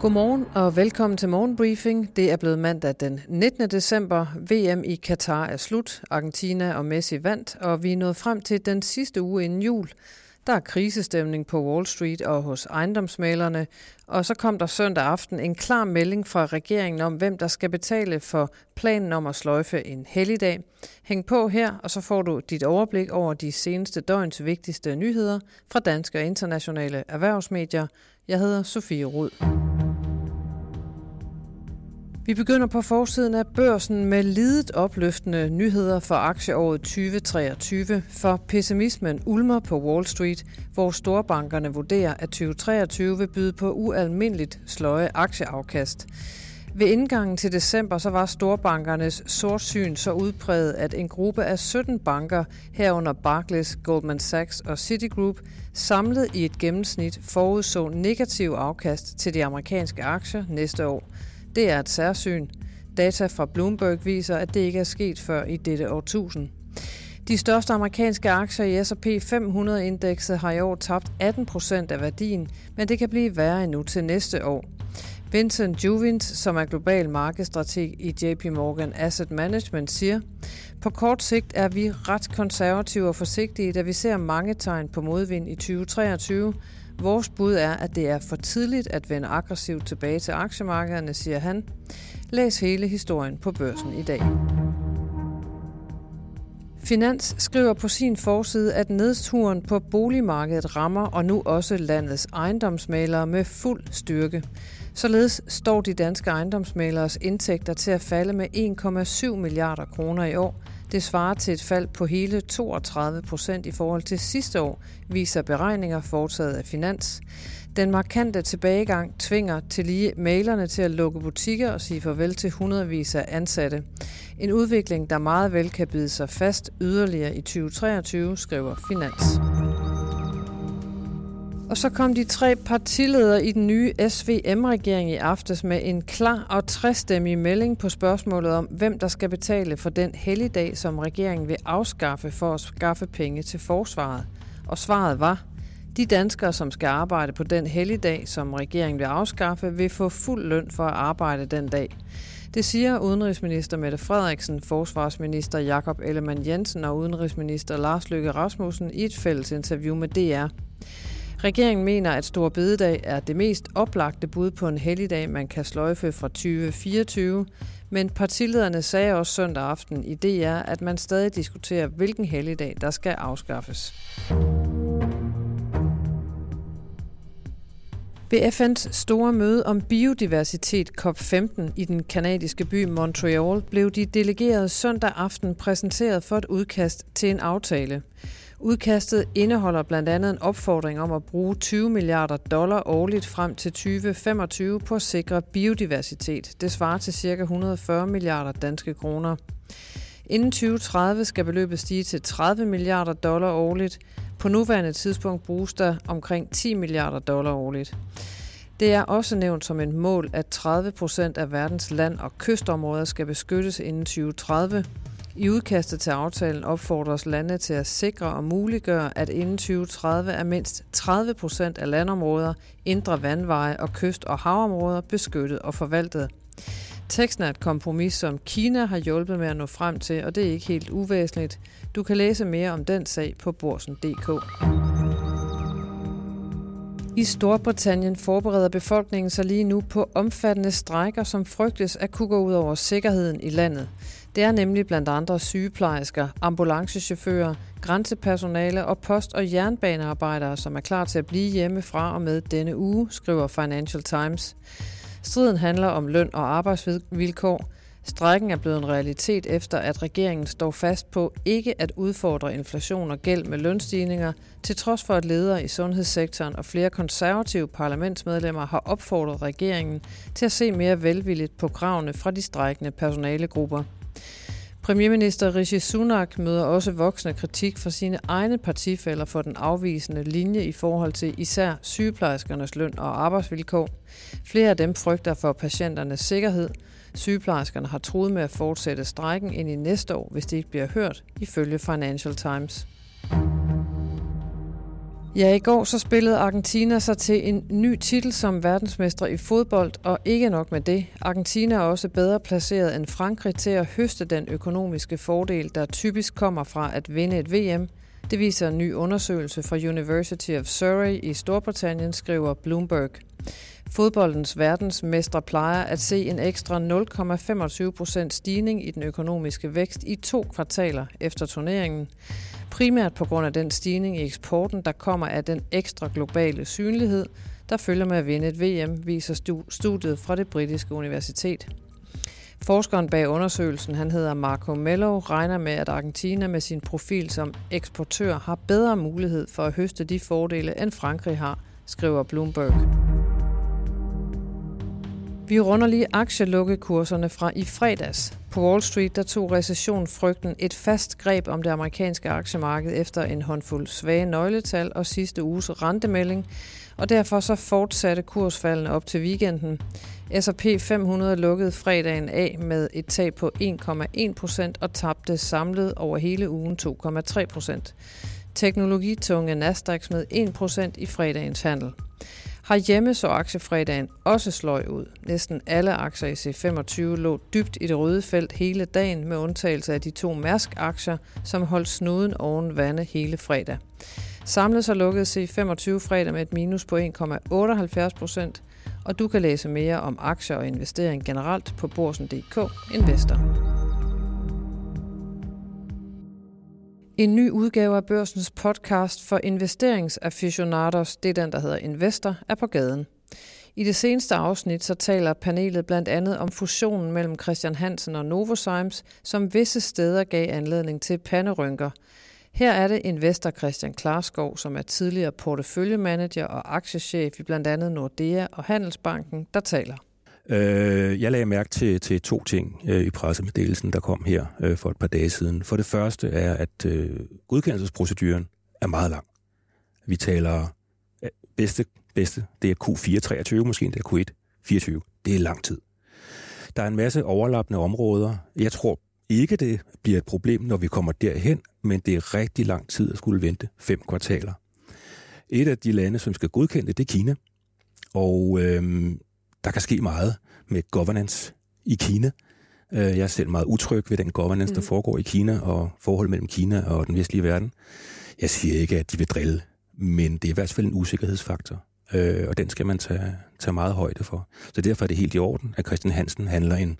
Godmorgen og velkommen til Morgenbriefing. Det er blevet mandag den 19. december. VM i Katar er slut. Argentina og Messi vandt, og vi er nået frem til den sidste uge inden jul. Der er krisestemning på Wall Street og hos ejendomsmalerne, og så kom der søndag aften en klar melding fra regeringen om, hvem der skal betale for planen om at sløjfe en helligdag. Hæng på her, og så får du dit overblik over de seneste døgns vigtigste nyheder fra danske og internationale erhvervsmedier. Jeg hedder Sofie Rud. Vi begynder på forsiden af børsen med lidet opløftende nyheder for aktieåret 2023, for pessimismen ulmer på Wall Street, hvor storbankerne vurderer, at 2023 vil byde på ualmindeligt sløje aktieafkast. Ved indgangen til december så var storbankernes sortsyn så udpræget, at en gruppe af 17 banker, herunder Barclays, Goldman Sachs og Citigroup, samlet i et gennemsnit forudså negativ afkast til de amerikanske aktier næste år – det er et særsyn. Data fra Bloomberg viser, at det ikke er sket før i dette årtusind. De største amerikanske aktier i S&P 500-indekset har i år tabt 18 procent af værdien, men det kan blive værre endnu til næste år. Vincent Juvins, som er global markedsstrateg i JP Morgan Asset Management, siger, på kort sigt er vi ret konservative og forsigtige, da vi ser mange tegn på modvind i 2023, Vores bud er, at det er for tidligt at vende aggressivt tilbage til aktiemarkederne, siger han. Læs hele historien på børsen i dag. Finans skriver på sin forside, at nedturen på boligmarkedet rammer og nu også landets ejendomsmalere med fuld styrke. Således står de danske ejendomsmaleres indtægter til at falde med 1,7 milliarder kroner i år. Det svarer til et fald på hele 32 procent i forhold til sidste år, viser beregninger foretaget af Finans. Den markante tilbagegang tvinger til lige malerne til at lukke butikker og sige farvel til hundredvis af ansatte. En udvikling, der meget vel kan bide sig fast yderligere i 2023, skriver Finans. Og så kom de tre partiledere i den nye SVM-regering i aftes med en klar og træstemmig melding på spørgsmålet om, hvem der skal betale for den helligdag, som regeringen vil afskaffe for at skaffe penge til forsvaret. Og svaret var, de danskere, som skal arbejde på den helligdag, som regeringen vil afskaffe, vil få fuld løn for at arbejde den dag. Det siger udenrigsminister Mette Frederiksen, forsvarsminister Jakob Ellemann Jensen og udenrigsminister Lars Løkke Rasmussen i et fælles interview med DR. Regeringen mener, at Stor Bededag er det mest oplagte bud på en helligdag, man kan sløjfe fra 2024, men partilederne sagde også søndag aften i DR, at man stadig diskuterer, hvilken helligdag, der skal afskaffes. Ved FN's store møde om biodiversitet COP15 i den kanadiske by Montreal blev de delegerede søndag aften præsenteret for et udkast til en aftale. Udkastet indeholder blandt andet en opfordring om at bruge 20 milliarder dollar årligt frem til 2025 på at sikre biodiversitet. Det svarer til ca. 140 milliarder danske kroner. Inden 2030 skal beløbet stige til 30 milliarder dollar årligt. På nuværende tidspunkt bruges der omkring 10 milliarder dollar årligt. Det er også nævnt som et mål, at 30 procent af verdens land- og kystområder skal beskyttes inden 2030. I udkastet til aftalen opfordres lande til at sikre og muliggøre, at inden 2030 er mindst 30 procent af landområder, indre vandveje og kyst- og havområder beskyttet og forvaltet. Teksten er et kompromis, som Kina har hjulpet med at nå frem til, og det er ikke helt uvæsentligt. Du kan læse mere om den sag på borsen.dk. I Storbritannien forbereder befolkningen sig lige nu på omfattende strejker, som frygtes at kunne gå ud over sikkerheden i landet. Det er nemlig blandt andre sygeplejersker, ambulancechauffører, grænsepersonale og post- og jernbanearbejdere, som er klar til at blive hjemme fra og med denne uge, skriver Financial Times. Striden handler om løn og arbejdsvilkår. Strækken er blevet en realitet efter, at regeringen står fast på ikke at udfordre inflation og gæld med lønstigninger, til trods for at ledere i sundhedssektoren og flere konservative parlamentsmedlemmer har opfordret regeringen til at se mere velvilligt på kravene fra de strækkende personalegrupper. Premierminister Rishi Sunak møder også voksende kritik fra sine egne partifælder for den afvisende linje i forhold til især sygeplejerskernes løn og arbejdsvilkår. Flere af dem frygter for patienternes sikkerhed. Sygeplejerskerne har troet med at fortsætte strejken ind i næste år, hvis det ikke bliver hørt, ifølge Financial Times. Ja, i går så spillede Argentina sig til en ny titel som verdensmestre i fodbold, og ikke nok med det. Argentina er også bedre placeret end Frankrig til at høste den økonomiske fordel, der typisk kommer fra at vinde et VM. Det viser en ny undersøgelse fra University of Surrey i Storbritannien, skriver Bloomberg. Fodboldens verdensmestre plejer at se en ekstra 0,25% stigning i den økonomiske vækst i to kvartaler efter turneringen. Primært på grund af den stigning i eksporten, der kommer af den ekstra globale synlighed, der følger med at vinde et VM, viser studiet fra det britiske universitet. Forskeren bag undersøgelsen, han hedder Marco Mello, regner med, at Argentina med sin profil som eksportør har bedre mulighed for at høste de fordele, end Frankrig har, skriver Bloomberg. Vi runder lige aktielukkekurserne fra i fredags. På Wall Street der tog recessionfrygten et fast greb om det amerikanske aktiemarked efter en håndfuld svage nøgletal og sidste uges rentemelding, og derfor så fortsatte kursfaldene op til weekenden. S&P 500 lukkede fredagen af med et tab på 1,1 procent og tabte samlet over hele ugen 2,3 procent. Teknologitunge Nasdaq med 1 procent i fredagens handel. Herhjemme så aktiefredagen også sløj ud. Næsten alle aktier i C25 lå dybt i det røde felt hele dagen, med undtagelse af de to Mærsk-aktier, som holdt snuden oven vande hele fredag. Samlet så lukkede C25 fredag med et minus på 1,78 procent, og du kan læse mere om aktier og investering generelt på borsen.dk Investor. En ny udgave af børsens podcast for investeringsaficionados, det er den, der hedder Investor, er på gaden. I det seneste afsnit så taler panelet blandt andet om fusionen mellem Christian Hansen og Novozymes, som visse steder gav anledning til panderynker. Her er det investor Christian Klarskov, som er tidligere porteføljemanager og aktiechef i blandt andet Nordea og Handelsbanken, der taler. Øh, jeg lagde mærke til, til to ting øh, i pressemeddelelsen, der kom her øh, for et par dage siden. For det første er, at øh, godkendelsesproceduren er meget lang. Vi taler øh, bedste, bedste, det er Q4-23 måske det er Q1 24. Det er lang tid. Der er en masse overlappende områder. Jeg tror ikke, det bliver et problem, når vi kommer derhen, men det er rigtig lang tid at skulle vente fem kvartaler. Et af de lande, som skal godkende det, det er Kina. Og øh, der kan ske meget med governance i Kina. Øh, jeg er selv meget utryg ved den governance, der mm. foregår i Kina, og forhold mellem Kina og den vestlige verden. Jeg siger ikke, at de vil drille, men det er i hvert fald en usikkerhedsfaktor, øh, og den skal man tage, tage meget højde for. Så derfor er det helt i orden, at Christian Hansen handler en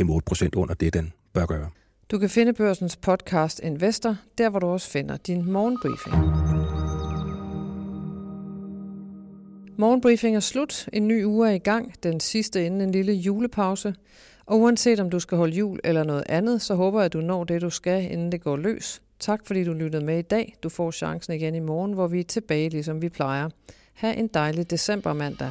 5-8 procent under det, den bør gøre. Du kan finde børsens podcast Investor, der hvor du også finder din morgenbriefing. Morgenbriefing er slut. En ny uge er i gang. Den sidste inden en lille julepause. Og uanset om du skal holde jul eller noget andet, så håber jeg, at du når det, du skal, inden det går løs. Tak fordi du lyttede med i dag. Du får chancen igen i morgen, hvor vi er tilbage, ligesom vi plejer. Ha' en dejlig decembermandag.